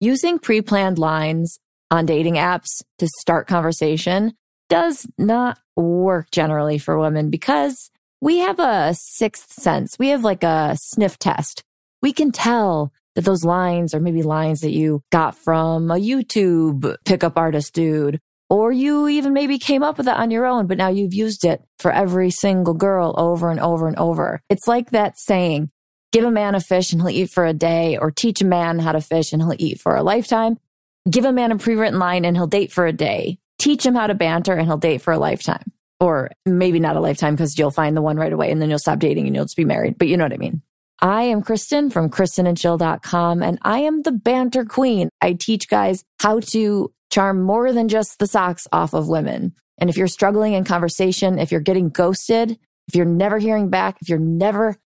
Using pre planned lines on dating apps to start conversation does not work generally for women because we have a sixth sense. We have like a sniff test. We can tell that those lines are maybe lines that you got from a YouTube pickup artist dude, or you even maybe came up with it on your own, but now you've used it for every single girl over and over and over. It's like that saying, give a man a fish and he'll eat for a day, or teach a man how to fish and he'll eat for a lifetime. Give a man a pre-written line and he'll date for a day. Teach him how to banter and he'll date for a lifetime. Or maybe not a lifetime because you'll find the one right away and then you'll stop dating and you'll just be married. But you know what I mean? I am Kristen from KristenandChill.com and I am the banter queen. I teach guys how to charm more than just the socks off of women. And if you're struggling in conversation, if you're getting ghosted, if you're never hearing back, if you're never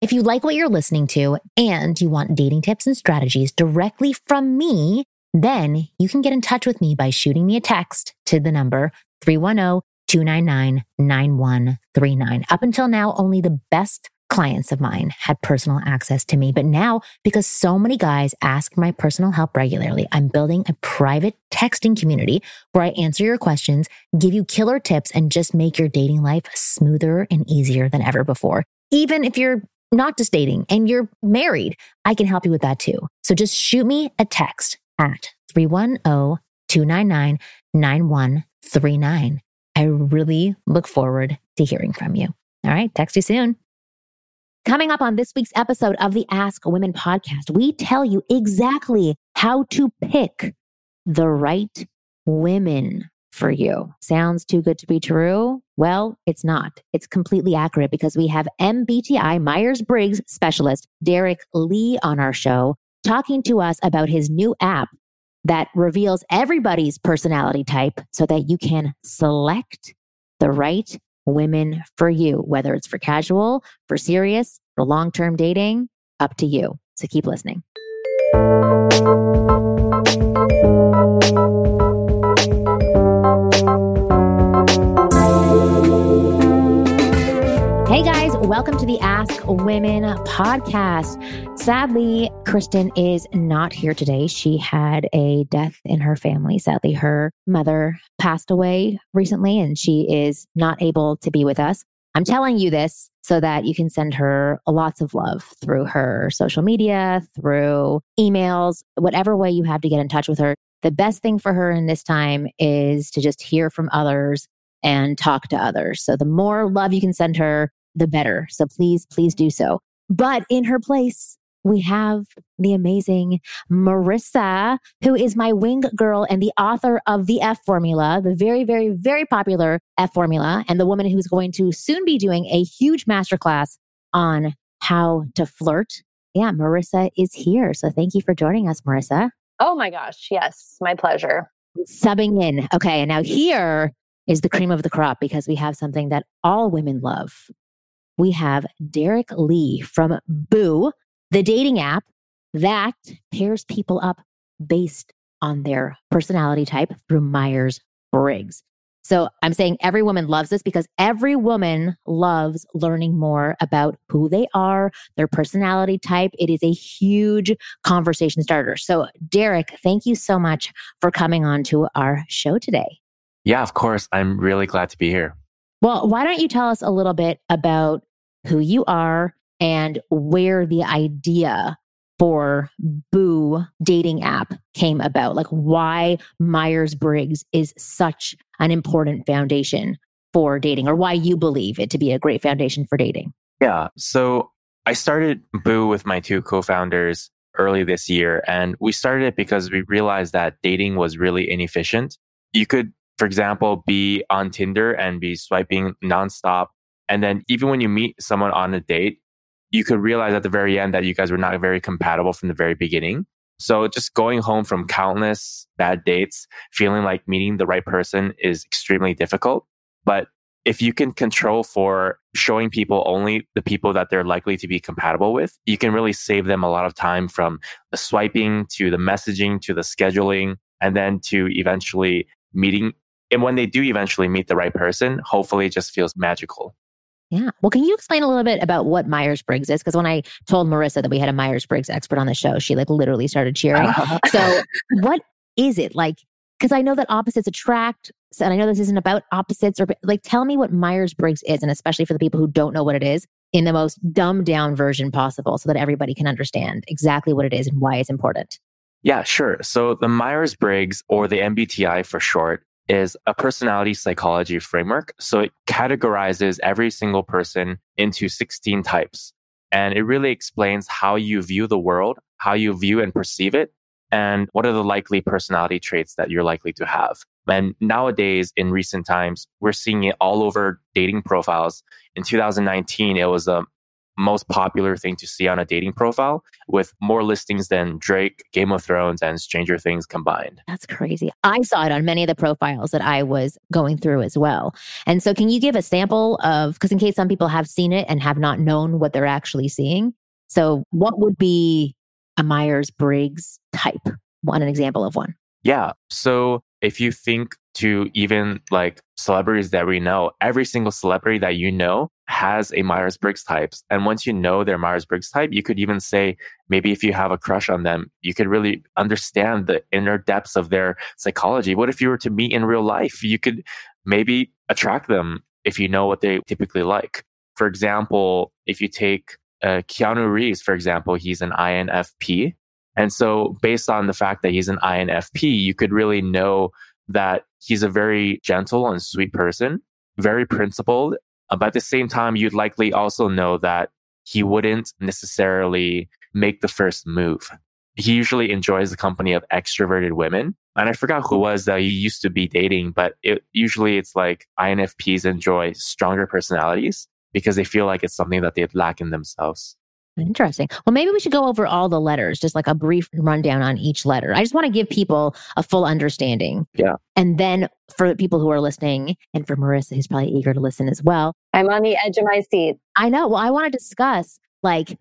If you like what you're listening to and you want dating tips and strategies directly from me, then you can get in touch with me by shooting me a text to the number 310 299 9139. Up until now, only the best clients of mine had personal access to me. But now, because so many guys ask my personal help regularly, I'm building a private texting community where I answer your questions, give you killer tips, and just make your dating life smoother and easier than ever before. Even if you're not just dating and you're married, I can help you with that too. So just shoot me a text at 310 299 9139. I really look forward to hearing from you. All right, text you soon. Coming up on this week's episode of the Ask Women podcast, we tell you exactly how to pick the right women for you. Sounds too good to be true? Well, it's not. It's completely accurate because we have MBTI Myers Briggs specialist Derek Lee on our show talking to us about his new app that reveals everybody's personality type so that you can select the right women for you, whether it's for casual, for serious, for long term dating, up to you. So keep listening. Welcome to the Ask Women podcast. Sadly, Kristen is not here today. She had a death in her family. Sadly, her mother passed away recently and she is not able to be with us. I'm telling you this so that you can send her lots of love through her social media, through emails, whatever way you have to get in touch with her. The best thing for her in this time is to just hear from others and talk to others. So the more love you can send her, the better. So please, please do so. But in her place, we have the amazing Marissa, who is my wing girl and the author of the F formula, the very, very, very popular F formula, and the woman who's going to soon be doing a huge masterclass on how to flirt. Yeah, Marissa is here. So thank you for joining us, Marissa. Oh my gosh. Yes, my pleasure. Subbing in. Okay. And now here is the cream of the crop because we have something that all women love we have Derek Lee from Boo, the dating app that pairs people up based on their personality type through Myers Briggs. So I'm saying every woman loves this because every woman loves learning more about who they are, their personality type. It is a huge conversation starter. So, Derek, thank you so much for coming on to our show today. Yeah, of course. I'm really glad to be here. Well, why don't you tell us a little bit about who you are and where the idea for Boo dating app came about. Like why Myers Briggs is such an important foundation for dating, or why you believe it to be a great foundation for dating. Yeah. So I started Boo with my two co founders early this year, and we started it because we realized that dating was really inefficient. You could, for example, be on Tinder and be swiping nonstop and then even when you meet someone on a date, you could realize at the very end that you guys were not very compatible from the very beginning. So just going home from countless bad dates, feeling like meeting the right person is extremely difficult. But if you can control for showing people only the people that they're likely to be compatible with, you can really save them a lot of time from the swiping to the messaging to the scheduling and then to eventually meeting. And when they do eventually meet the right person, hopefully it just feels magical. Yeah. Well, can you explain a little bit about what Myers Briggs is? Because when I told Marissa that we had a Myers Briggs expert on the show, she like literally started cheering. Uh-huh. so, what is it like? Because I know that opposites attract. And I know this isn't about opposites or like, tell me what Myers Briggs is. And especially for the people who don't know what it is in the most dumbed down version possible so that everybody can understand exactly what it is and why it's important. Yeah, sure. So the Myers Briggs or the MBTI for short is a personality psychology framework. So it categorizes every single person into 16 types. And it really explains how you view the world, how you view and perceive it, and what are the likely personality traits that you're likely to have. And nowadays, in recent times, we're seeing it all over dating profiles. In 2019, it was a most popular thing to see on a dating profile with more listings than Drake, Game of Thrones, and Stranger Things combined. That's crazy. I saw it on many of the profiles that I was going through as well. And so, can you give a sample of, because in case some people have seen it and have not known what they're actually seeing? So, what would be a Myers Briggs type? One, an example of one. Yeah. So, if you think to even like celebrities that we know, every single celebrity that you know has a Myers Briggs type. And once you know their Myers Briggs type, you could even say, maybe if you have a crush on them, you could really understand the inner depths of their psychology. What if you were to meet in real life? You could maybe attract them if you know what they typically like. For example, if you take uh, Keanu Reeves, for example, he's an INFP. And so, based on the fact that he's an INFP, you could really know that he's a very gentle and sweet person, very principled. Uh, but at the same time, you'd likely also know that he wouldn't necessarily make the first move. He usually enjoys the company of extroverted women. And I forgot who was that he used to be dating, but it, usually it's like INFPs enjoy stronger personalities because they feel like it's something that they lack in themselves. Interesting. Well, maybe we should go over all the letters, just like a brief rundown on each letter. I just want to give people a full understanding. Yeah. And then for people who are listening, and for Marissa, who's probably eager to listen as well. I'm on the edge of my seat. I know. Well, I want to discuss like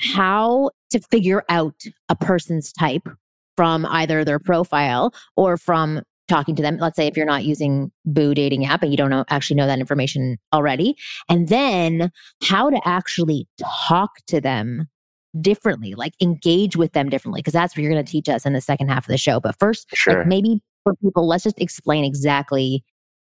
how to figure out a person's type from either their profile or from talking to them. Let's say if you're not using Boo dating app and you don't know, actually know that information already. And then how to actually talk to them differently, like engage with them differently, because that's what you're going to teach us in the second half of the show. But first, sure. like maybe for people, let's just explain exactly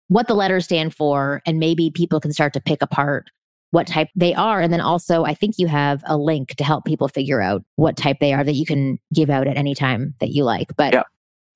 what the letters stand for. And maybe people can start to pick apart what type they are. And then also, I think you have a link to help people figure out what type they are that you can give out at any time that you like. But yeah.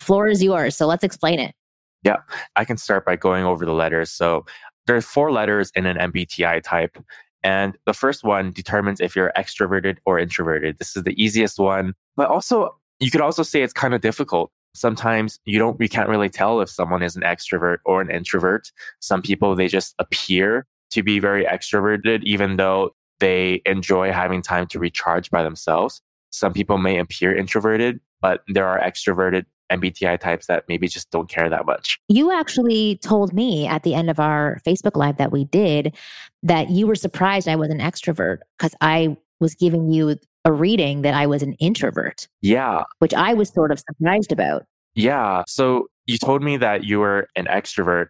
Floor is yours. So let's explain it. Yeah, I can start by going over the letters. So there are four letters in an MBTI type. And the first one determines if you're extroverted or introverted. This is the easiest one, but also you could also say it's kind of difficult. Sometimes you don't, you can't really tell if someone is an extrovert or an introvert. Some people, they just appear to be very extroverted, even though they enjoy having time to recharge by themselves. Some people may appear introverted, but there are extroverted MBTI types that maybe just don't care that much. You actually told me at the end of our Facebook Live that we did that you were surprised I was an extrovert because I was giving you a reading that I was an introvert. Yeah. Which I was sort of surprised about. Yeah. So you told me that you were an extrovert.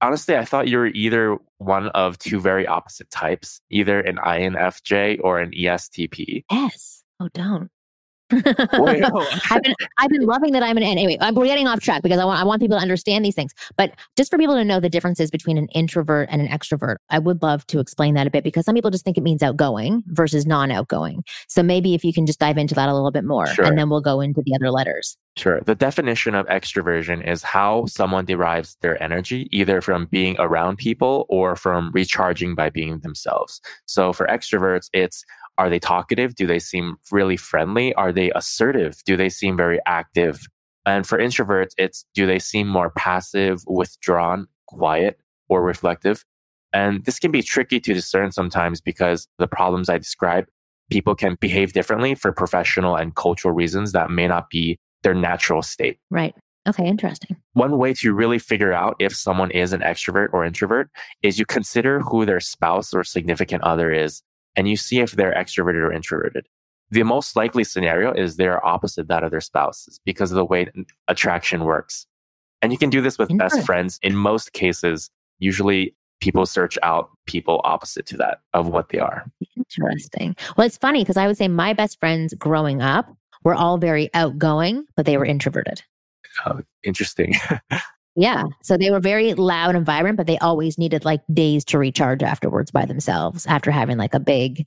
Honestly, I thought you were either one of two very opposite types, either an INFJ or an ESTP. Yes. Oh, don't. I've been I've been loving that I'm an anyway. We're getting off track because I want I want people to understand these things. But just for people to know the differences between an introvert and an extrovert, I would love to explain that a bit because some people just think it means outgoing versus non-outgoing. So maybe if you can just dive into that a little bit more, sure. and then we'll go into the other letters. Sure. The definition of extroversion is how someone derives their energy either from being around people or from recharging by being themselves. So for extroverts, it's are they talkative? Do they seem really friendly? Are they assertive? Do they seem very active? And for introverts, it's do they seem more passive, withdrawn, quiet, or reflective? And this can be tricky to discern sometimes because the problems I describe, people can behave differently for professional and cultural reasons that may not be their natural state. Right. Okay, interesting. One way to really figure out if someone is an extrovert or introvert is you consider who their spouse or significant other is and you see if they're extroverted or introverted. The most likely scenario is they're opposite that of their spouses because of the way attraction works. And you can do this with best friends. In most cases, usually people search out people opposite to that of what they are. Interesting. Well, it's funny because I would say my best friends growing up were all very outgoing, but they were introverted. Oh, interesting. yeah. So they were very loud and vibrant, but they always needed like days to recharge afterwards by themselves after having like a big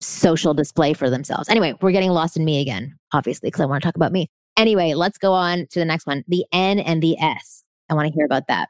social display for themselves. Anyway, we're getting lost in me again, obviously, because I want to talk about me. Anyway, let's go on to the next one the N and the S. I want to hear about that.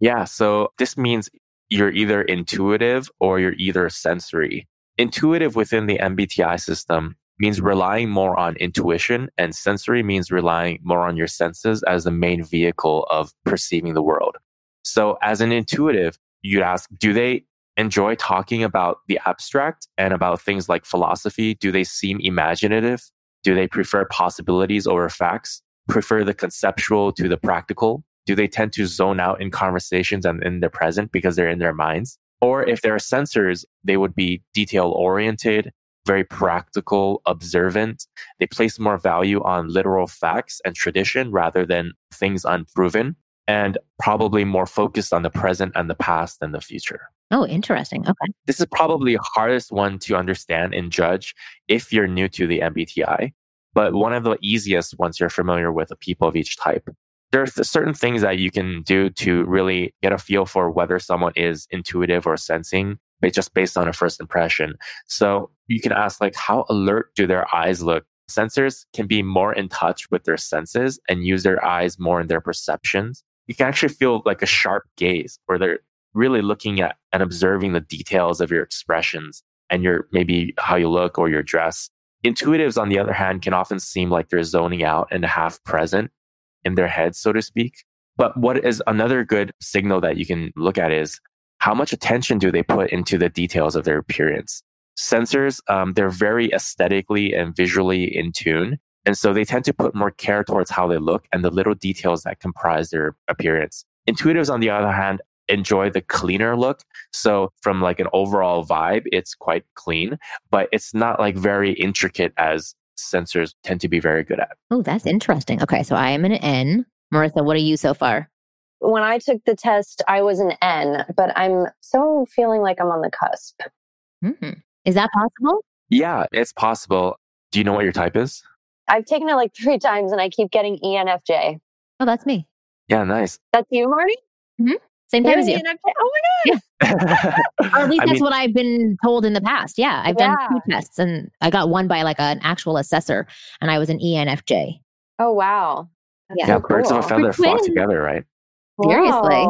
Yeah. So this means you're either intuitive or you're either sensory. Intuitive within the MBTI system means relying more on intuition, and sensory means relying more on your senses as the main vehicle of perceiving the world. So, as an intuitive, you'd ask, do they enjoy talking about the abstract and about things like philosophy? Do they seem imaginative? Do they prefer possibilities over facts? Prefer the conceptual to the practical? Do they tend to zone out in conversations and in the present because they're in their minds? Or if they're sensors, they would be detail oriented, very practical, observant. They place more value on literal facts and tradition rather than things unproven, and probably more focused on the present and the past than the future. Oh, interesting. Okay. This is probably the hardest one to understand and judge if you're new to the MBTI, but one of the easiest once you're familiar with the people of each type. There are certain things that you can do to really get a feel for whether someone is intuitive or sensing just based on a first impression. So you can ask like, how alert do their eyes look? Sensors can be more in touch with their senses and use their eyes more in their perceptions. You can actually feel like a sharp gaze where they're really looking at and observing the details of your expressions and your maybe how you look or your dress. Intuitives, on the other hand, can often seem like they're zoning out and half present in their heads, so to speak. But what is another good signal that you can look at is how much attention do they put into the details of their appearance? Sensors, um, they're very aesthetically and visually in tune. And so they tend to put more care towards how they look and the little details that comprise their appearance. Intuitives, on the other hand, enjoy the cleaner look. So from like an overall vibe, it's quite clean, but it's not like very intricate as sensors tend to be very good at. Oh, that's interesting. Okay. So I am an N. Marissa, what are you so far? When I took the test, I was an N, but I'm so feeling like I'm on the cusp. Mm-hmm. Is that possible? Yeah, it's possible. Do you know what your type is? I've taken it like three times and I keep getting ENFJ. Oh, that's me. Yeah, nice. That's you, Marni? Mm-hmm. Same time as you. ENFJ? Oh my God. or at least I that's mean, what I've been told in the past. Yeah, I've yeah. done two tests and I got one by like an actual assessor and I was an ENFJ. Oh, wow. That's yeah, so cool. birds of a feather flock together, right? Seriously.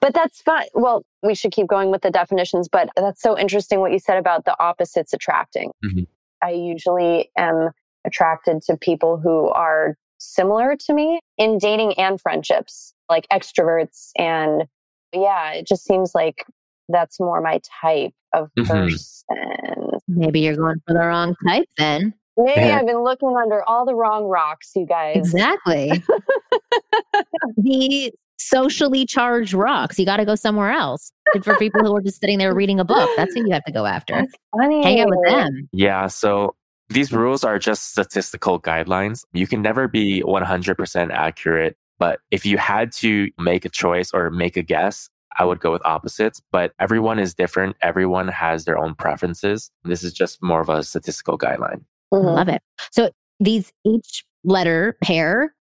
But that's fun. Well, we should keep going with the definitions, but that's so interesting what you said about the opposites attracting. Mm-hmm. I usually am attracted to people who are similar to me in dating and friendships, like extroverts. And yeah, it just seems like that's more my type of mm-hmm. person. Maybe you're going for the wrong type then. Maybe yeah. I've been looking under all the wrong rocks, you guys. Exactly. the socially charged rocks. You got to go somewhere else. And for people who are just sitting there reading a book, that's who you have to go after. That's funny. Hang out with them. Yeah. So these rules are just statistical guidelines. You can never be 100% accurate. But if you had to make a choice or make a guess, I would go with opposites, but everyone is different. Everyone has their own preferences. This is just more of a statistical guideline. Mm-hmm. Love it. So these each letter pair,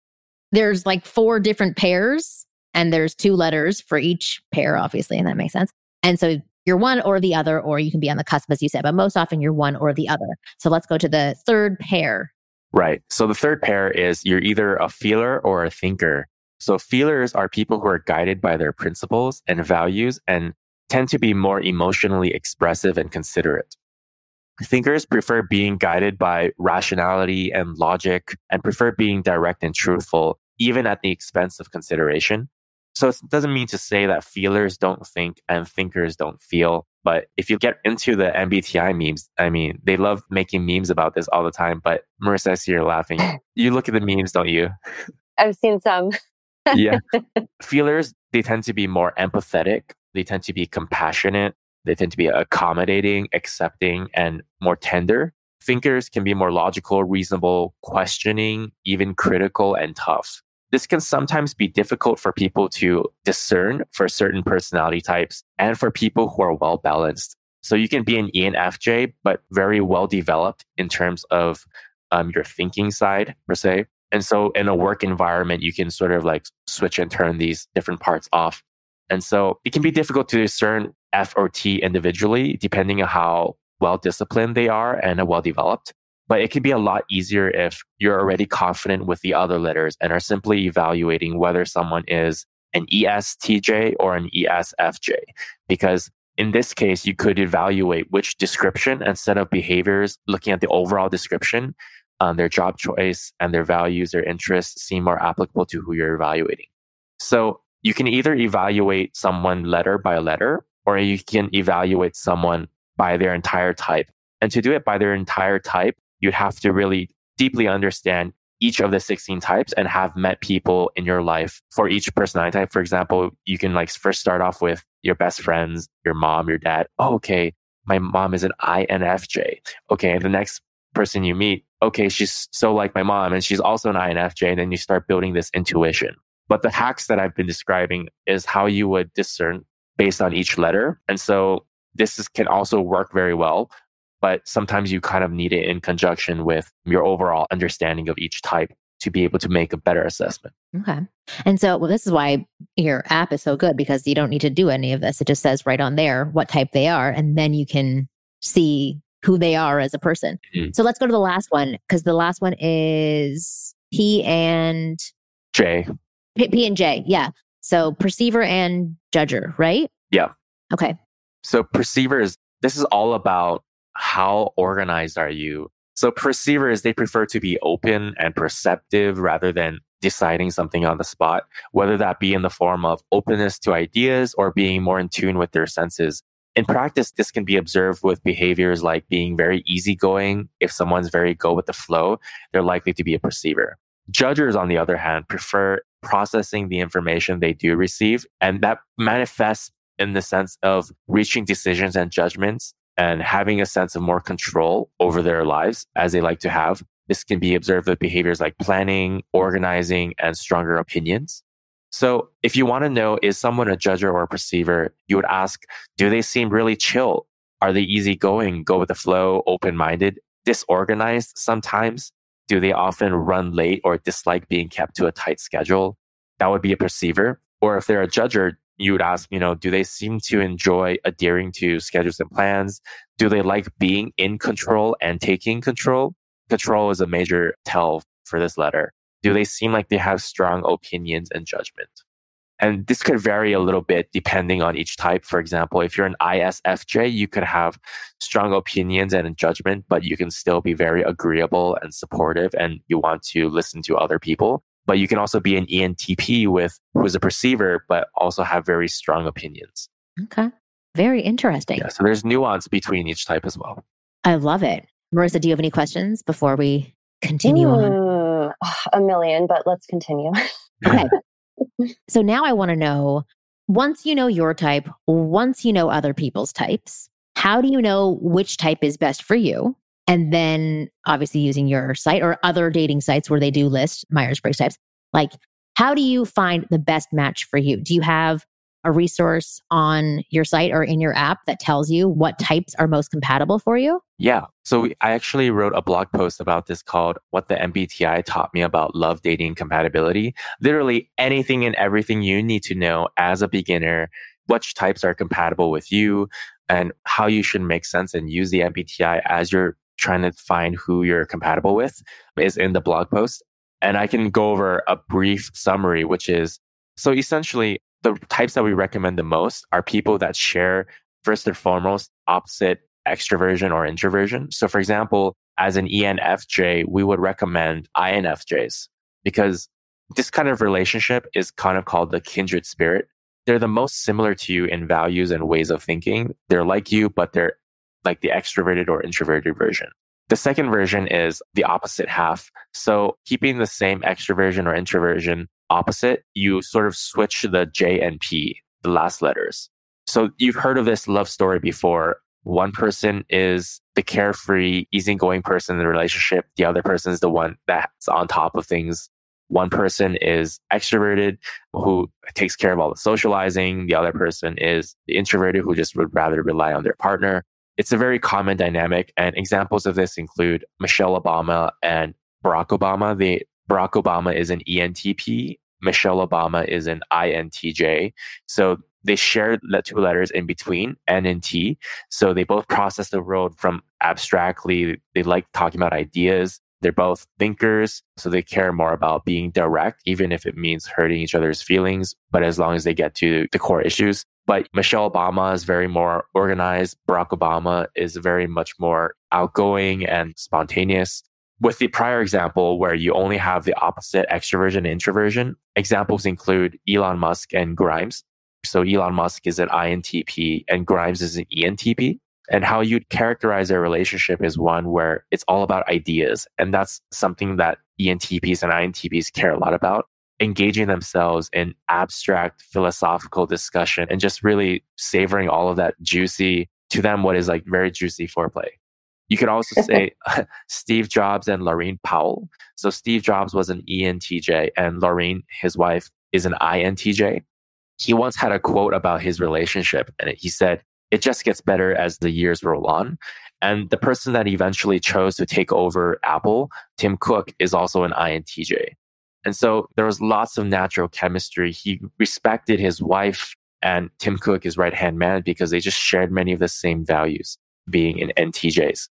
there's like four different pairs and there's two letters for each pair, obviously, and that makes sense. And so you're one or the other, or you can be on the cusp, as you said, but most often you're one or the other. So let's go to the third pair. Right. So the third pair is you're either a feeler or a thinker. So feelers are people who are guided by their principles and values and tend to be more emotionally expressive and considerate. Thinkers prefer being guided by rationality and logic and prefer being direct and truthful, even at the expense of consideration. So it doesn't mean to say that feelers don't think and thinkers don't feel. But if you get into the MBTI memes, I mean, they love making memes about this all the time. But Marissa, I see you're laughing. You look at the memes, don't you? I've seen some. yeah. Feelers, they tend to be more empathetic. They tend to be compassionate. They tend to be accommodating, accepting, and more tender. Thinkers can be more logical, reasonable, questioning, even critical and tough. This can sometimes be difficult for people to discern for certain personality types and for people who are well balanced. So you can be an ENFJ, but very well developed in terms of um, your thinking side, per se. And so in a work environment, you can sort of like switch and turn these different parts off. And so it can be difficult to discern F or T individually, depending on how well disciplined they are and well developed. But it can be a lot easier if you're already confident with the other letters and are simply evaluating whether someone is an ESTJ or an ESFJ. Because in this case, you could evaluate which description and set of behaviors, looking at the overall description, um, their job choice and their values, their interests seem more applicable to who you're evaluating. So you can either evaluate someone letter by letter, or you can evaluate someone by their entire type. And to do it by their entire type, you'd have to really deeply understand each of the 16 types and have met people in your life for each personality type. For example, you can like first start off with your best friends, your mom, your dad. Oh, okay. My mom is an INFJ. Okay. The next person you meet, okay, she's so like my mom and she's also an INFJ. And then you start building this intuition. But the hacks that I've been describing is how you would discern based on each letter. And so this is, can also work very well but sometimes you kind of need it in conjunction with your overall understanding of each type to be able to make a better assessment. Okay. And so, well, this is why your app is so good because you don't need to do any of this. It just says right on there what type they are, and then you can see who they are as a person. Mm-hmm. So let's go to the last one because the last one is P and J. P, P and J. Yeah. So perceiver and judger, right? Yeah. Okay. So perceiver is this is all about how organized are you? So perceivers, they prefer to be open and perceptive rather than deciding something on the spot, whether that be in the form of openness to ideas or being more in tune with their senses. In practice, this can be observed with behaviors like being very easygoing. If someone's very go with the flow, they're likely to be a perceiver. Judgers, on the other hand, prefer processing the information they do receive, and that manifests in the sense of reaching decisions and judgments and having a sense of more control over their lives as they like to have. This can be observed with behaviors like planning, organizing, and stronger opinions. So if you want to know, is someone a judger or a perceiver, you would ask, do they seem really chill? Are they easygoing, go with the flow, open minded, disorganized sometimes? Do they often run late or dislike being kept to a tight schedule? That would be a perceiver. Or if they're a judger, you would ask, you know, do they seem to mm. enjoy adhering to schedules and plans? Do they like being in control and taking control? Control is a major tell for this letter. Do they seem like they have strong opinions and judgment? And this could vary a little bit depending on each type. For example, if you're an ISFJ, you could have strong opinions and judgment, but you can still be very agreeable and supportive and you want to listen to other people but you can also be an ENTP with who is a perceiver, but also have very strong opinions. Okay. Very interesting. Yeah. So there's nuance between each type as well. I love it. Marissa, do you have any questions before we continue mm, on? A million, but let's continue. okay. so now I want to know once you know your type, once you know other people's types, how do you know which type is best for you? And then obviously using your site or other dating sites where they do list Myers Briggs types, like how do you find the best match for you? Do you have a resource on your site or in your app that tells you what types are most compatible for you? Yeah. So I actually wrote a blog post about this called What the MBTI Taught Me About Love Dating Compatibility. Literally anything and everything you need to know as a beginner, which types are compatible with you, and how you should make sense and use the MBTI as your trying to find who you're compatible with is in the blog post. And I can go over a brief summary, which is so essentially the types that we recommend the most are people that share first and foremost opposite extroversion or introversion. So for example, as an ENFJ, we would recommend INFJs because this kind of relationship is kind of called the kindred spirit. they're the most similar to you in values and ways of thinking. They're like you, but they're like the extroverted or introverted version. The second version is the opposite half. So keeping the same extroversion or introversion opposite, you sort of switch the J and P, the last letters. So you've heard of this love story before. One person is the carefree, easygoing person in the relationship. The other person is the one that's on top of things. One person is extroverted, who takes care of all the socializing. The other person is the introverted, who just would rather rely on their partner. It's a very common dynamic, and examples of this include Michelle Obama and Barack Obama. The Barack Obama is an ENTP. Michelle Obama is an INTJ. So they share the two letters in between, N and T. So they both process the world from abstractly. They like talking about ideas. They're both thinkers, so they care more about being direct, even if it means hurting each other's feelings. But as long as they get to the core issues, but Michelle Obama is very more organized. Barack Obama is very much more outgoing and spontaneous. With the prior example where you only have the opposite extroversion and introversion, examples include Elon Musk and Grimes. So Elon Musk is an INTP and Grimes is an ENTP. And how you'd characterize their relationship is one where it's all about ideas. And that's something that ENTPs and INTPs care a lot about engaging themselves in abstract philosophical discussion and just really savoring all of that juicy to them what is like very juicy foreplay. You could also say steve jobs and laurene powell. So steve jobs was an entj and laurene his wife is an intj he once had a quote about his relationship and he said it just gets better as the years roll on and the person that eventually chose to take over apple tim cook is also an intj and so there was lots of natural chemistry. He respected his wife and Tim Cook, his right hand man, because they just shared many of the same values, being in NTJs.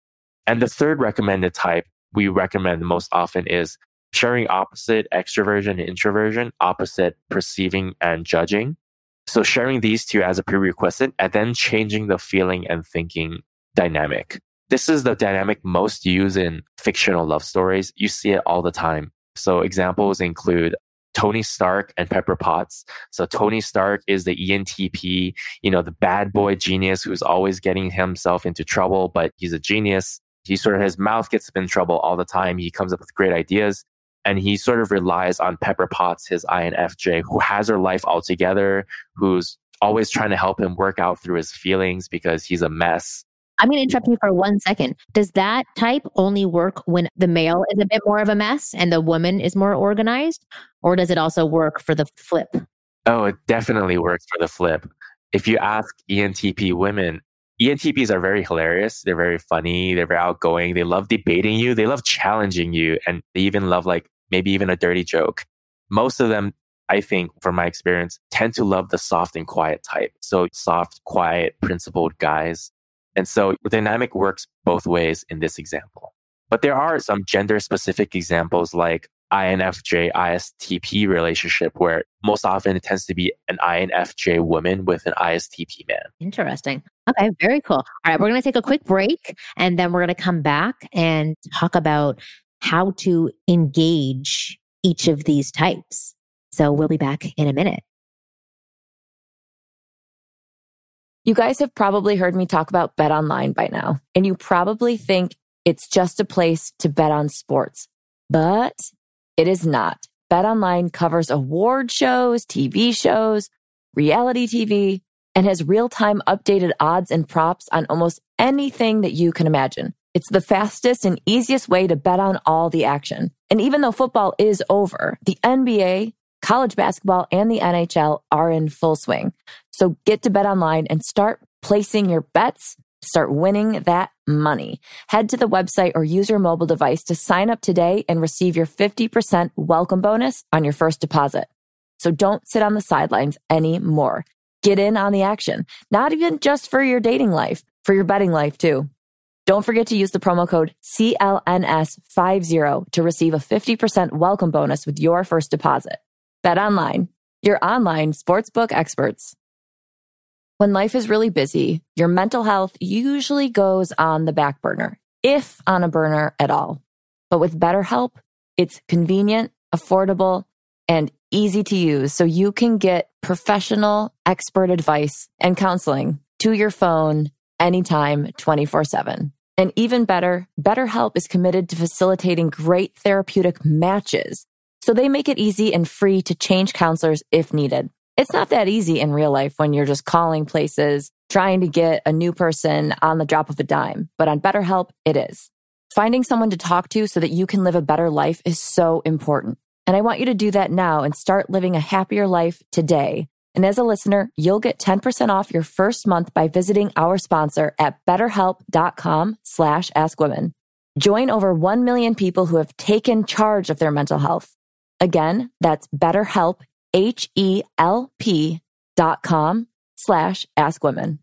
And the third recommended type we recommend most often is sharing opposite extroversion and introversion, opposite perceiving and judging. So sharing these two as a prerequisite and then changing the feeling and thinking dynamic. This is the dynamic most used in fictional love stories. You see it all the time. So examples include Tony Stark and Pepper Potts. So Tony Stark is the ENTP, you know, the bad boy genius who's always getting himself into trouble, but he's a genius. He sort of his mouth gets in trouble all the time. He comes up with great ideas. And he sort of relies on Pepper Potts, his INFJ, who has her life all together, who's always trying to help him work out through his feelings because he's a mess. I'm going to interrupt you for one second. Does that type only work when the male is a bit more of a mess and the woman is more organized? Or does it also work for the flip? Oh, it definitely works for the flip. If you ask ENTP women, ENTPs are very hilarious. They're very funny. They're very outgoing. They love debating you. They love challenging you. And they even love like maybe even a dirty joke. Most of them, I think, from my experience, tend to love the soft and quiet type. So soft, quiet, principled guys. And so dynamic works both ways in this example. But there are some gender specific examples like INFJ ISTP relationship where most often it tends to be an INFJ woman with an ISTP man. Interesting. Okay, very cool. All right, we're going to take a quick break and then we're going to come back and talk about how to engage each of these types. So we'll be back in a minute. You guys have probably heard me talk about Bet Online by now, and you probably think it's just a place to bet on sports, but it is not. Bet Online covers award shows, TV shows, reality TV, and has real time updated odds and props on almost anything that you can imagine. It's the fastest and easiest way to bet on all the action. And even though football is over, the NBA, college basketball, and the NHL are in full swing. So get to Bet Online and start placing your bets start winning that money. Head to the website or use your mobile device to sign up today and receive your 50% welcome bonus on your first deposit. So don't sit on the sidelines anymore. Get in on the action, not even just for your dating life, for your betting life too. Don't forget to use the promo code CLNS50 to receive a 50% welcome bonus with your first deposit. Bet online, your online sportsbook experts. When life is really busy, your mental health usually goes on the back burner, if on a burner at all. But with BetterHelp, it's convenient, affordable, and easy to use so you can get professional expert advice and counseling to your phone anytime 24 7. And even better, BetterHelp is committed to facilitating great therapeutic matches. So they make it easy and free to change counselors if needed. It's not that easy in real life when you're just calling places, trying to get a new person on the drop of a dime. But on BetterHelp, it is. Finding someone to talk to so that you can live a better life is so important. And I want you to do that now and start living a happier life today. And as a listener, you'll get 10% off your first month by visiting our sponsor at betterhelp.com slash askwomen. Join over 1 million people who have taken charge of their mental health. Again, that's betterhelp, H-E-L-P dot com slash askwomen.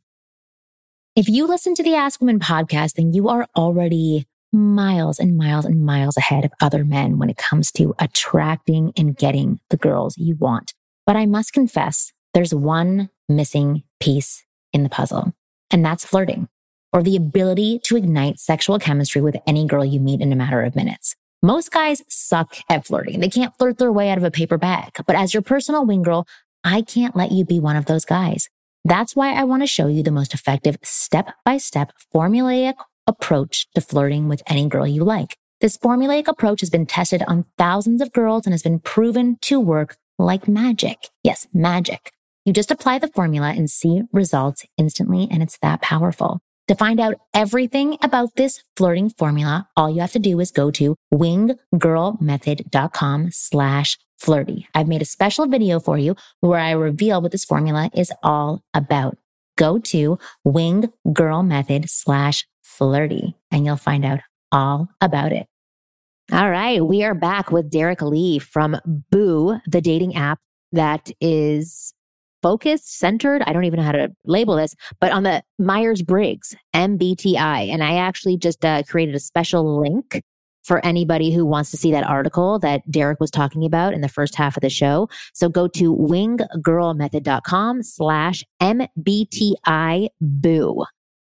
If you listen to the Ask Women podcast, then you are already miles and miles and miles ahead of other men when it comes to attracting and getting the girls you want. But I must confess, there's one missing piece in the puzzle, and that's flirting or the ability to ignite sexual chemistry with any girl you meet in a matter of minutes. Most guys suck at flirting. They can't flirt their way out of a paper bag. But as your personal wing girl, I can't let you be one of those guys. That's why I want to show you the most effective step by step formulaic approach to flirting with any girl you like. This formulaic approach has been tested on thousands of girls and has been proven to work like magic. Yes, magic. You just apply the formula and see results instantly, and it's that powerful. To find out everything about this flirting formula, all you have to do is go to winggirlmethod.com slash flirty. I've made a special video for you where I reveal what this formula is all about. Go to winggirlmethod slash flirty and you'll find out all about it. All right. We are back with Derek Lee from Boo, the dating app that is focused, centered. I don't even know how to label this, but on the Myers Briggs MBTI. And I actually just uh, created a special link for anybody who wants to see that article that Derek was talking about in the first half of the show. So go to winggirlmethod.com slash MBTI boo.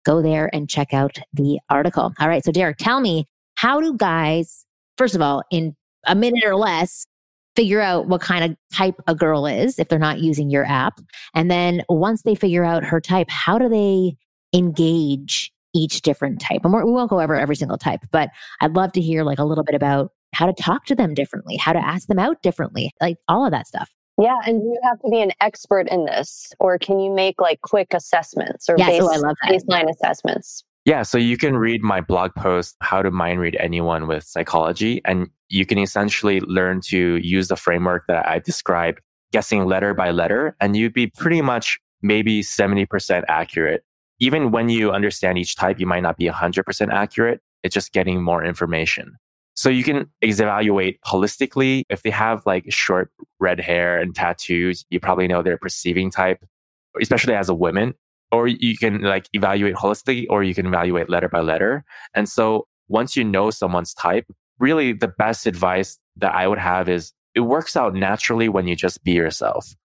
Go there and check out the article. All right. So Derek, tell me, how do guys, first of all, in a minute or less, figure out what kind of type a girl is if they're not using your app. And then once they figure out her type, how do they engage each different type? And we won't go over every single type, but I'd love to hear like a little bit about how to talk to them differently, how to ask them out differently, like all of that stuff. Yeah, and you have to be an expert in this, or can you make like quick assessments or yeah, oh, base, so I love that. baseline assessments? Yeah, so you can read my blog post, How to Mind Read Anyone with Psychology, and you can essentially learn to use the framework that I described, guessing letter by letter, and you'd be pretty much maybe 70% accurate. Even when you understand each type, you might not be 100% accurate. It's just getting more information. So you can evaluate holistically. If they have like short red hair and tattoos, you probably know their perceiving type, especially as a woman or you can like evaluate holistically or you can evaluate letter by letter. And so once you know someone's type, really the best advice that I would have is it works out naturally when you just be yourself.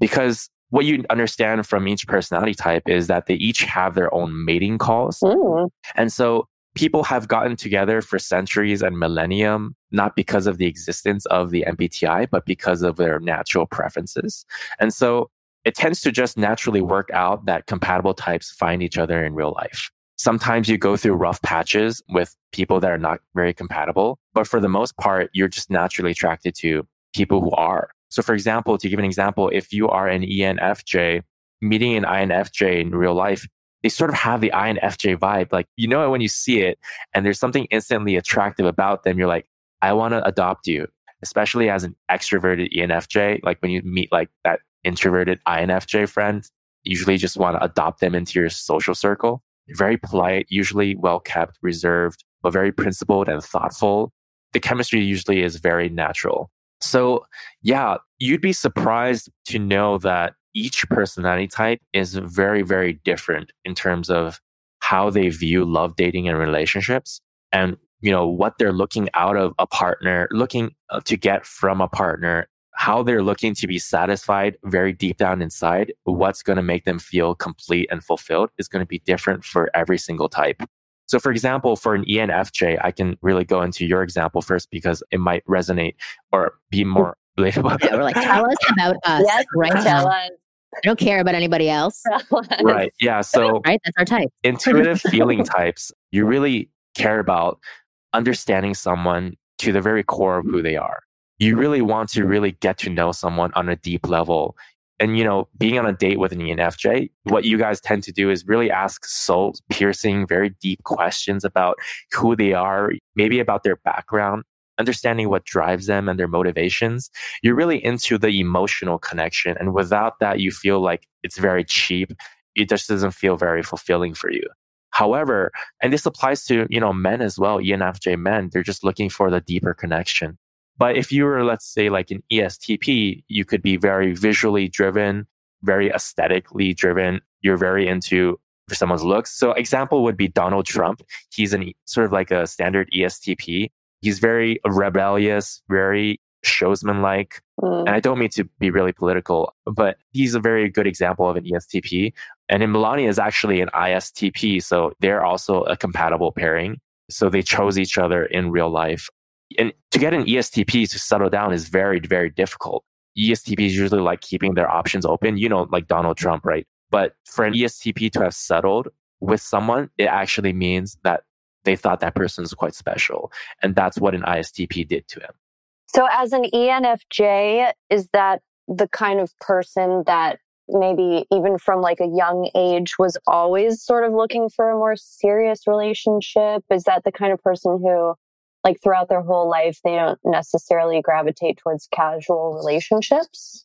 Because what you understand from each personality type is that they each have their own mating calls. Mm. And so people have gotten together for centuries and millennium, not because of the existence of the MBTI, but because of their natural preferences. And so it tends to just naturally work out that compatible types find each other in real life. Sometimes you go through rough patches with people that are not very compatible, but for the most part, you're just naturally attracted to people who are. So for example, to give an example, if you are an ENFJ, meeting an INFJ in real life, they sort of have the INFJ vibe. Like, you know it when you see it and there's something instantly attractive about them. You're like, I want to adopt you, especially as an extroverted ENFJ. Like when you meet like that introverted INFJ friend, usually just want to adopt them into your social circle. Very polite, usually well kept, reserved, but very principled and thoughtful. The chemistry usually is very natural. So, yeah, you'd be surprised to know that each personality type is very, very different in terms of how they view love dating and relationships and you know what they're looking out of a partner looking uh, to get from a partner how they're looking to be satisfied very deep down inside, what's going to make them feel complete and fulfilled is going to be different for every single type. So, for example, for an ENFJ, I can really go into your example first because it might resonate or be mm. more relatable. Yeah, we're like, tell us about us yes, right tell now. us. I don't care about anybody else. right. Yeah. So Right? That's our type. intuitive feeling types, you really care about understanding someone to the very core of who they are. You really want to really get to know someone on a deep level. And, you know, being on a date with an ENFJ, what you guys tend to do is really ask soul piercing, very deep questions about who they are, maybe about their background, understanding what drives them and their motivations. You're really into the emotional connection. And without that, you feel like it's very cheap. It just doesn't feel very fulfilling for you. However, and this applies to, you know, men as well, ENFJ men, they're just looking for the deeper connection. But if you were, let's say, like an ESTP, you could be very visually driven, very aesthetically driven. You're very into someone's looks. So example would be Donald Trump. He's an sort of like a standard ESTP. He's very rebellious, very showsman-like. Mm. And I don't mean to be really political, but he's a very good example of an ESTP. And in Melania is actually an ISTP. So they're also a compatible pairing. So they chose each other in real life. And to get an ESTP to settle down is very, very difficult. ESTPs usually like keeping their options open, you know, like Donald Trump, right? But for an ESTP to have settled with someone, it actually means that they thought that person was quite special. And that's what an ISTP did to him. So, as an ENFJ, is that the kind of person that maybe even from like a young age was always sort of looking for a more serious relationship? Is that the kind of person who, like, throughout their whole life, they don't necessarily gravitate towards casual relationships?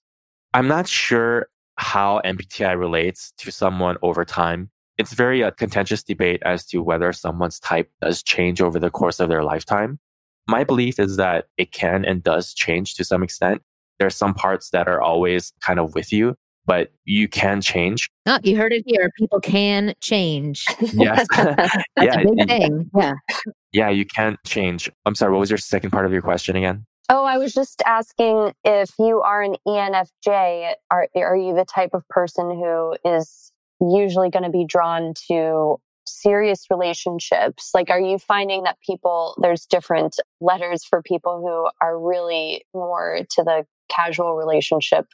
I'm not sure how MBTI relates to someone over time. It's very a contentious debate as to whether someone's type does change over the course of their lifetime. My belief is that it can and does change to some extent. There are some parts that are always kind of with you, but you can change. Oh, you heard it here. People can change. Yes. That's yeah, a big y- thing. Yeah. yeah, you can change. I'm sorry, what was your second part of your question again? Oh, I was just asking if you are an ENFJ, are, are you the type of person who is usually going to be drawn to serious relationships? Like, are you finding that people, there's different letters for people who are really more to the casual relationship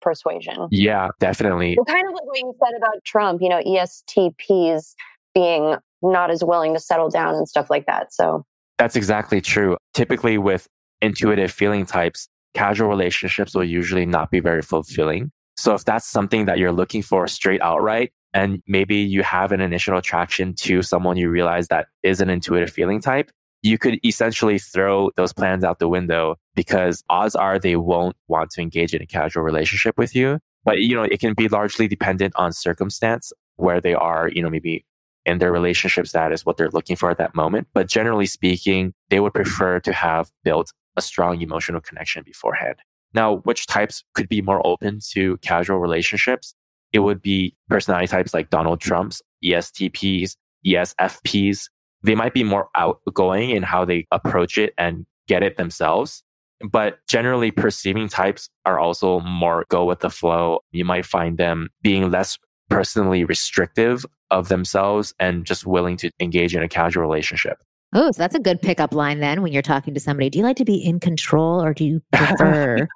persuasion? Yeah, definitely. Well, kind of like what you said about Trump, you know, ESTPs being not as willing to settle down and stuff like that. So, That's exactly true. Typically, with intuitive feeling types, casual relationships will usually not be very fulfilling. So, if that's something that you're looking for straight outright, and maybe you have an initial attraction to someone you realize that is an intuitive feeling type, you could essentially throw those plans out the window because odds are they won't want to engage in a casual relationship with you. But, you know, it can be largely dependent on circumstance where they are, you know, maybe in their relationship status, what they're looking for at that moment. But generally speaking, they would prefer to have built a strong emotional connection beforehand. Now, which types could be more open to casual relationships? It would be personality types like Donald Trump's, ESTPs, ESFPs. They might be more outgoing in how they approach it and get it themselves. But generally, perceiving types are also more go with the flow. You might find them being less personally restrictive of themselves and just willing to engage in a casual relationship. Oh, so that's a good pickup line then when you're talking to somebody. Do you like to be in control or do you prefer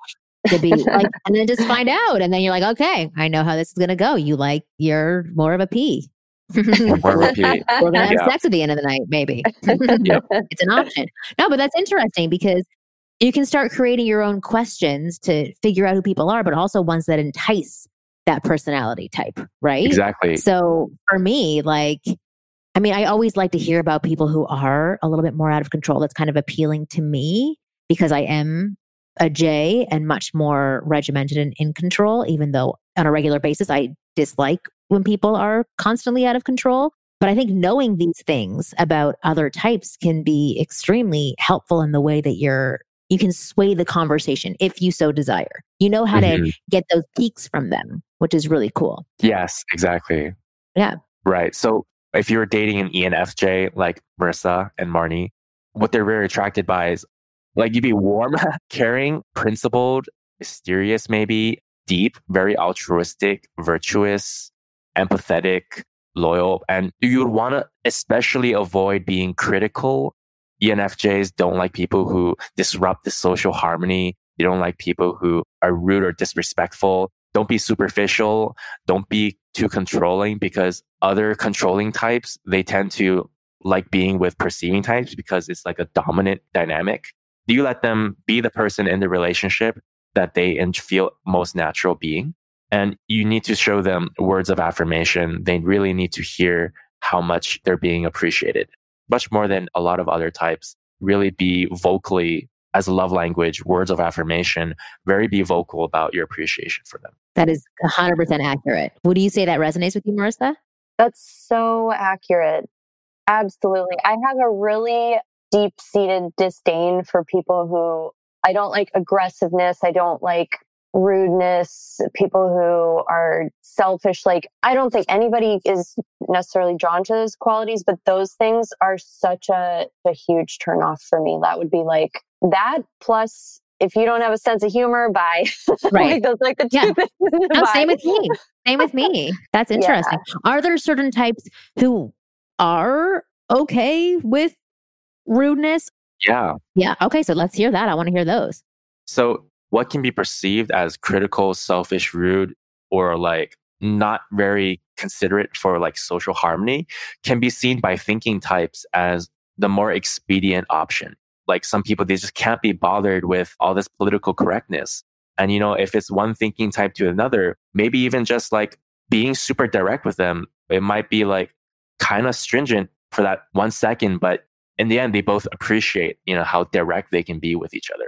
to be like, and then just find out? And then you're like, okay, I know how this is going to go. You like, you're more of a P. More of a P. We're going to have Yeah. sex at the end of the night, maybe. Yep. it's an option. No, but that's interesting because you can start creating your own questions to figure out who people are, but also ones that entice that personality type, right? Exactly. So for me, like, I mean, I always like to hear about people who are a little bit more out of control. That's kind of appealing to me because I am a J and much more regimented and in control, even though on a regular basis, I dislike when people are constantly out of control. But I think knowing these things about other types can be extremely helpful in the way that you're, you can sway the conversation if you so desire. You know how to Mhm. get those peaks from them, which is really cool. Yes, exactly. Yeah. Right. So if you're dating an ENFJ like Marissa and Marni, what they're very attracted by is like you'd be warm, caring, principled, mysterious, maybe deep, very altruistic, virtuous, empathetic, loyal. And you would want to especially avoid being critical. ENFJs don't like people who disrupt the social harmony. They don't like people who are rude or disrespectful. Don't be superficial. Don't be too controlling because other controlling types, they tend to like being with perceiving types because it's like a dominant dynamic. Do you let them be the person in the relationship that they feel most natural being? And you need to show them words of affirmation. They really need to hear how much they're being appreciated, much more than a lot of other types. Really be vocally as a love language, words of affirmation, very be vocal about your appreciation for them. That is 100% accurate. Would you say that resonates with you, Marissa? That's so accurate. Absolutely. I have a really deep seated disdain for people who I don't like aggressiveness. I don't like rudeness, people who are selfish. Like, I don't think anybody is necessarily drawn to those qualities, but those things are such a, a huge turnoff for me. That would be like that plus if you don't have a sense of humor, bye. Right. like those like the two yeah. things. No, same with me. Same with me. That's interesting. Yeah. Are there certain types who are okay with rudeness? Yeah. Yeah. Okay. So let's hear that. I want to hear those. So, what can be perceived as critical, selfish, rude, or like not very considerate for like social harmony can be seen by thinking types as the more expedient option. Like some people, they just can't be bothered with all this political correctness. And, you know, if it's one thinking type to another, maybe even just like being super direct with them, it might be like kind of stringent for that one second, but in the end, they both appreciate, you know, how direct they can be with each other.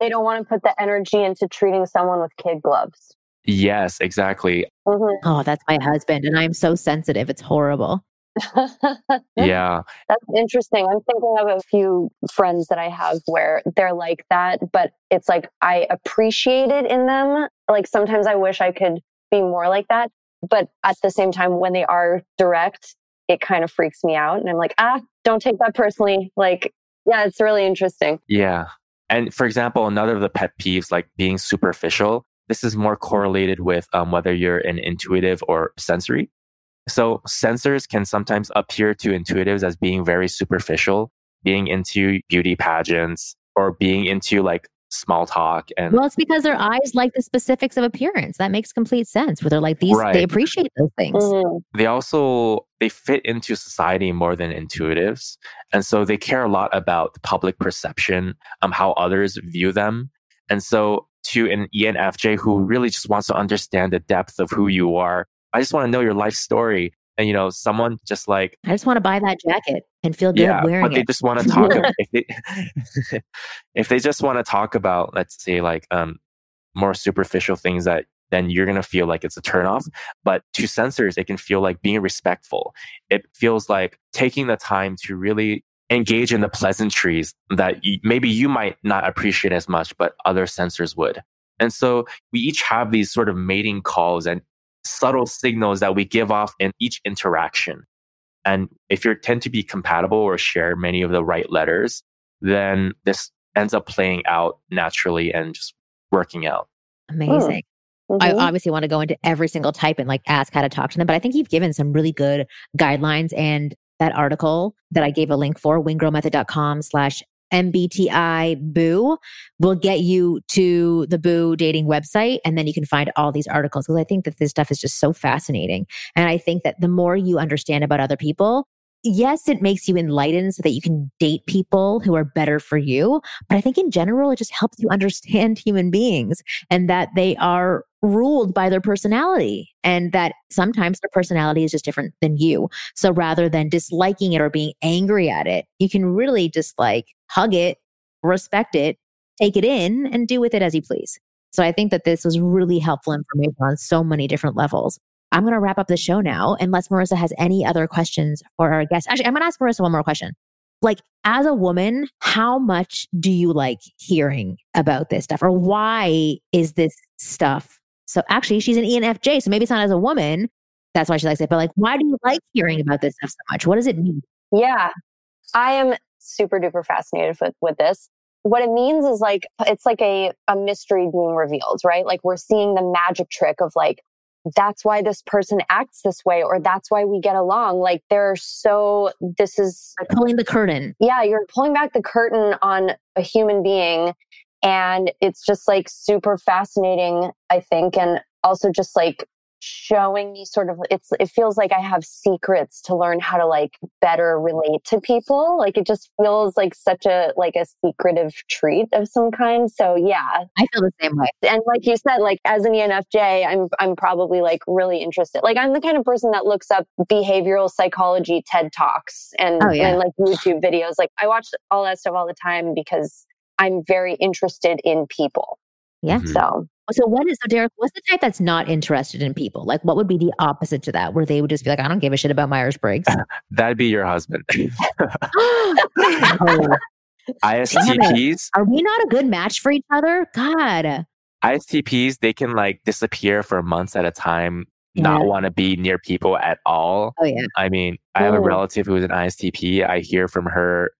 They don't want to put the energy into treating someone with kid gloves. Yes, exactly. Mm-hmm. Oh, that's my husband. And I'm so sensitive. It's horrible. yeah. That's interesting. I'm thinking of a few friends that I have where they're like that, but it's like I appreciate it in them. Like sometimes I wish I could be more like that. But at the same time, when they are direct, it kind of freaks me out. And I'm like, ah, don't take that personally. Like, yeah, it's really interesting. Yeah. And for example, another of the pet peeves, like being superficial, this is more correlated with um, whether you're an intuitive or sensory. So sensors can sometimes appear to intuitives as being very superficial, being into beauty pageants or being into like small talk and well it's because their eyes like the specifics of appearance that makes complete sense where they're like these right. they appreciate those things mm-hmm. they also they fit into society more than intuitives and so they care a lot about the public perception um how others view them and so to an enfj who really just wants to understand the depth of who you are i just want to know your life story and you know someone just like i just want to buy that jacket and feel good yeah, wearing but they just want to talk about, if they if they just want to talk about let's say like um more superficial things that then you're going to feel like it's a turnoff but to sensors it can feel like being respectful. It feels like taking the time to really engage in the pleasantries that you, maybe you might not appreciate as much but other sensors would. And so we each have these sort of mating calls and subtle signals that we give off in each interaction. And if you tend to be compatible or share many of the right letters, then this ends up playing out naturally and just working out. Amazing. Mm-hmm. I obviously want to go into every single type and like ask how to talk to them, but I think you've given some really good guidelines and that article that I gave a link for, winggirlmethod.com slash MBTI Boo will get you to the Boo dating website. And then you can find all these articles because I think that this stuff is just so fascinating. And I think that the more you understand about other people, yes, it makes you enlightened so that you can date people who are better for you. But I think in general, it just helps you understand human beings and that they are ruled by their personality and that sometimes their personality is just different than you. So rather than disliking it or being angry at it, you can really just like hug it, respect it, take it in and do with it as you please. So I think that this was really helpful information on so many different levels. I'm going to wrap up the show now unless Marissa has any other questions for our guests. Actually, I'm going to ask Marissa one more question. Like, as a woman, how much do you like hearing about this stuff? Or why is this stuff? So, actually, she's an ENFJ. So maybe it's not as a woman. That's why she likes it. But, like, why do you like hearing about this stuff so much? What does it mean? Yeah, I am super duper fascinated with, with this what it means is like it's like a, a mystery being revealed right like we're seeing the magic trick of like that's why this person acts this way or that's why we get along. Like they're so, this is pulling the curtain. Yeah, you're pulling back the curtain on a human being And it's just like super fascinating, I think. And also just like showing me sort of it's it feels like I have secrets to learn how to like better relate to people. Like it just feels like such a like a secretive treat of some kind. So yeah. I feel the same way. And like you said, like as an ENFJ, I'm I'm probably like really interested. Like I'm the kind of person that looks up behavioral psychology TED Talks and, oh, yeah. and like YouTube videos. Like I watch all that stuff all the time because I'm very interested in people. Yeah. So so what is so Derek? What's the type that's not interested in people? Like, what would be the opposite to that, where they would just be like, "I don't give a shit about Myers Briggs." That'd be your husband. ISTPs. Are we not a good match for each other? God. ISTPs, they can like disappear for months at a time, yeah. not want to be near people at all. Oh yeah. I mean, I have a relative who is an ISTP. I hear from her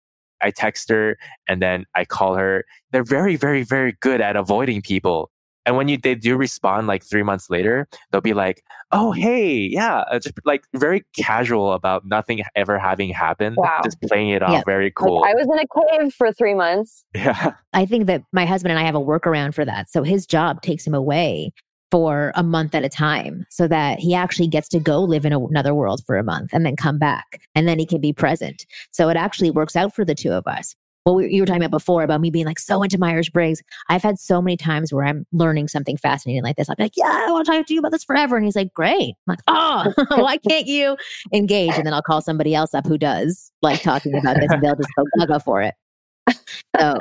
I text her and then I call her. They're very, very, very good at avoiding people. And when you they do respond like three months later, they'll be like, "Oh, hey, yeah," uh, just like very casual about nothing ever having happened, wow. just playing it off yeah. very cool. Like, I was in a cave for three months. Yeah, I think that my husband and I have a workaround for that. So his job takes him away for a month at a time so that he actually gets to go live in another world for a month and then come back and then he can be present. So it actually works out for the two of us what we, you were talking about before about me being like so into Myers Briggs. I've had so many times where I'm learning something fascinating like this. I'm like, yeah, I want to talk to you about this forever. And he's like, great. I'm like, oh, why can't you engage? And then I'll call somebody else up who does like talking about this and they'll just go gaga for it. So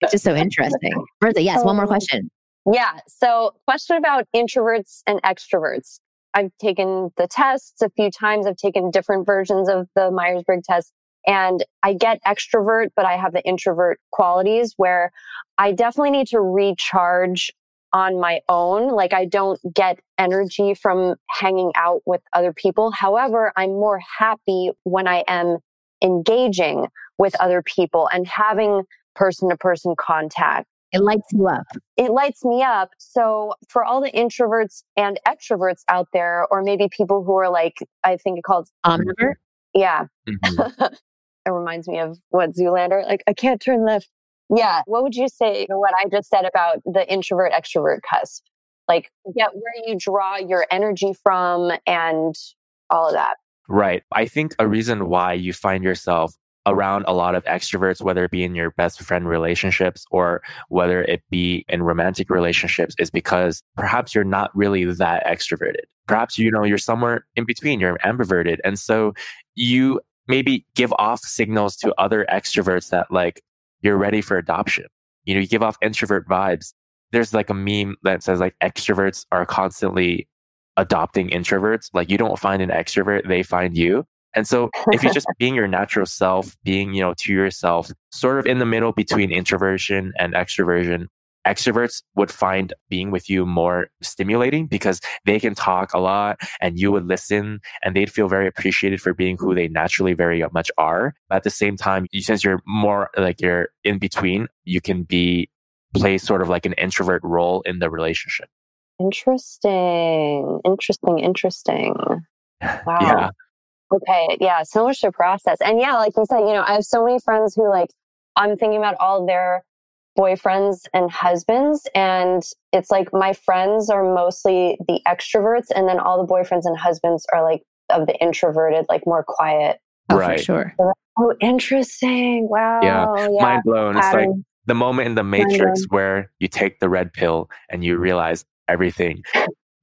it's just so interesting. Bertha, yes, one more um, question. Yeah. So, question about introverts and extroverts. I've taken the tests a few times. I've taken different versions of the Myers Briggs test. And I get extrovert, but I have the introvert qualities where I definitely need to recharge on my own. Like I don't get energy from hanging out with other people. However, I'm more happy when I am engaging with other people and having person to person contact. It lights you up. It lights me up. So for all the introverts and extroverts out there, or maybe people who are like, I think it called omnivore. Yeah. Mm-hmm. it reminds me of what Zoolander, like, I can't turn left. Yeah. What would you say to what I just said about the introvert extrovert cusp? Like, get where you draw your energy from and all of that. Right. I think a reason why you find yourself around a lot of extroverts, whether it be in your best friend relationships or whether it be in romantic relationships, is because perhaps you're not really that extroverted. Perhaps, you know, you're somewhere in between, you're ambiverted. And so you maybe give off signals to other extroverts that like you're ready for adoption. You know, you give off introvert vibes. There's like a meme that says like extroverts are constantly adopting introverts. Like you don't find an extrovert, they find you. And so if you're just being your natural self, being, you know, to yourself, sort of in the middle between introversion and extroversion, extroverts would find being with you more stimulating because they can talk a lot and you would listen and they'd feel very appreciated for being who they naturally very much are. But at the same time, you, since you're more like you're in between, you can be play sort of like an introvert role in the relationship. Interesting. Interesting. Interesting. Wow. yeah. Okay. Yeah. So much to process. And yeah, like you said, you know, I have so many friends who like, I'm thinking about all their boyfriends and husbands. And it's like my friends are mostly the extroverts, and then all the boyfriends and husbands are like of the introverted, like more quiet. Oh, right. For sure. Oh, interesting. Wow. Yeah. yeah. Mind blown. It's like the moment in the matrix where you take the red pill and you realize everything.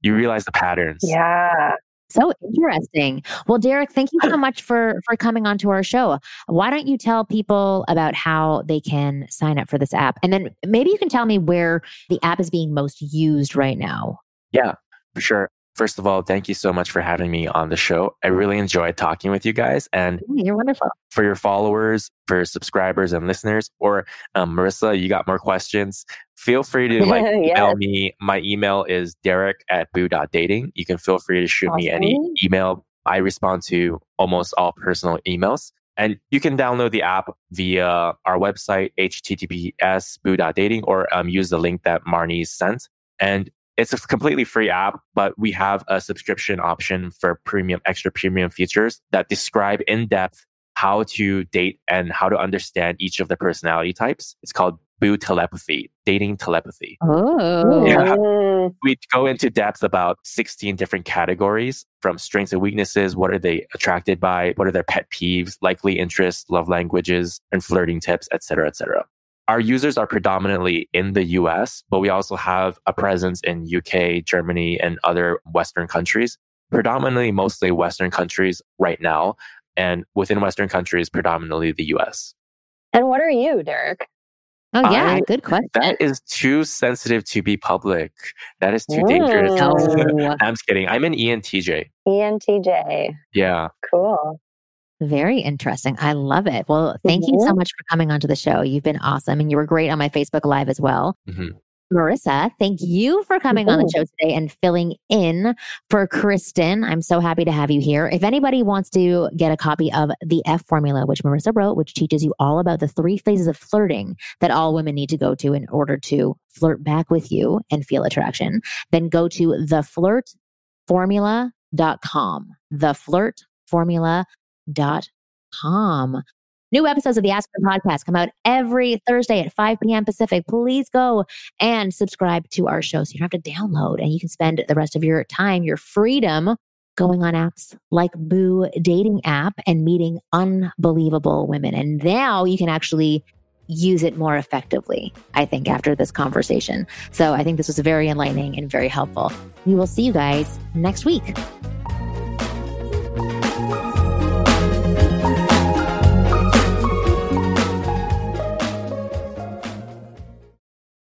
You realize the patterns. Yeah. So interesting. Well, Derek, thank you so much for for coming onto our show. Why don't you tell people about how they can sign up for this app? And then maybe you can tell me where the app is being most used right now. Yeah, for sure. First of all, thank you so much for having me on the show. I really enjoyed talking with you guys. And you're wonderful. For your followers, for subscribers and listeners, or um, Marissa, you got more questions, feel free to like email me. My email is derek at boo.dating. You can feel free to shoot awesome. me any email. I respond to almost all personal emails. And you can download the app via our website, https boo.dating, or um, use the link that Marni sent. And it's a completely free app, but we have a subscription option for premium, extra premium features that describe in depth how to date and how to understand each of the personality types. It's called Boo Telepathy, dating telepathy. Oh. Yeah. Oh. We go into depth about 16 different categories from strengths and weaknesses. What are they attracted by? What are their pet peeves, likely interests, love languages, and flirting tips, etc., etc. Our users are predominantly in the US, but we also have a presence in UK, Germany, and other Western countries. Predominantly, mostly Western countries right now. And within Western countries, predominantly the US. And what are you, Derek? Oh yeah, I, good question. That is too sensitive to be public. That is too dangerous. No. I'm just kidding. I'm an ENTJ. ENTJ. Yeah. Cool. Very interesting. I love it. Well, thank mm-hmm. you so much for coming onto the show. You've been awesome and you were great on my Facebook Live as well. Mm-hmm. Marissa, thank you for coming on the show today and filling in for Kristen. I'm so happy to have you here. If anybody wants to get a copy of the F formula, which Marissa wrote, which teaches you all about the three phases of flirting that all women need to go to in order to flirt back with you and feel attraction, then go to theflirtformula.com. Theflirtformula.com. New episodes of the Ask Women podcast come out every Thursday at 5 p.m. Pacific. Please go and subscribe to our show so you don't have to download and you can spend the rest of your time, your freedom going on apps like Boo dating app and meeting unbelievable women. And now you can actually use it more effectively, I think, after this conversation. So I think this was very enlightening and very helpful. We will see you guys next week.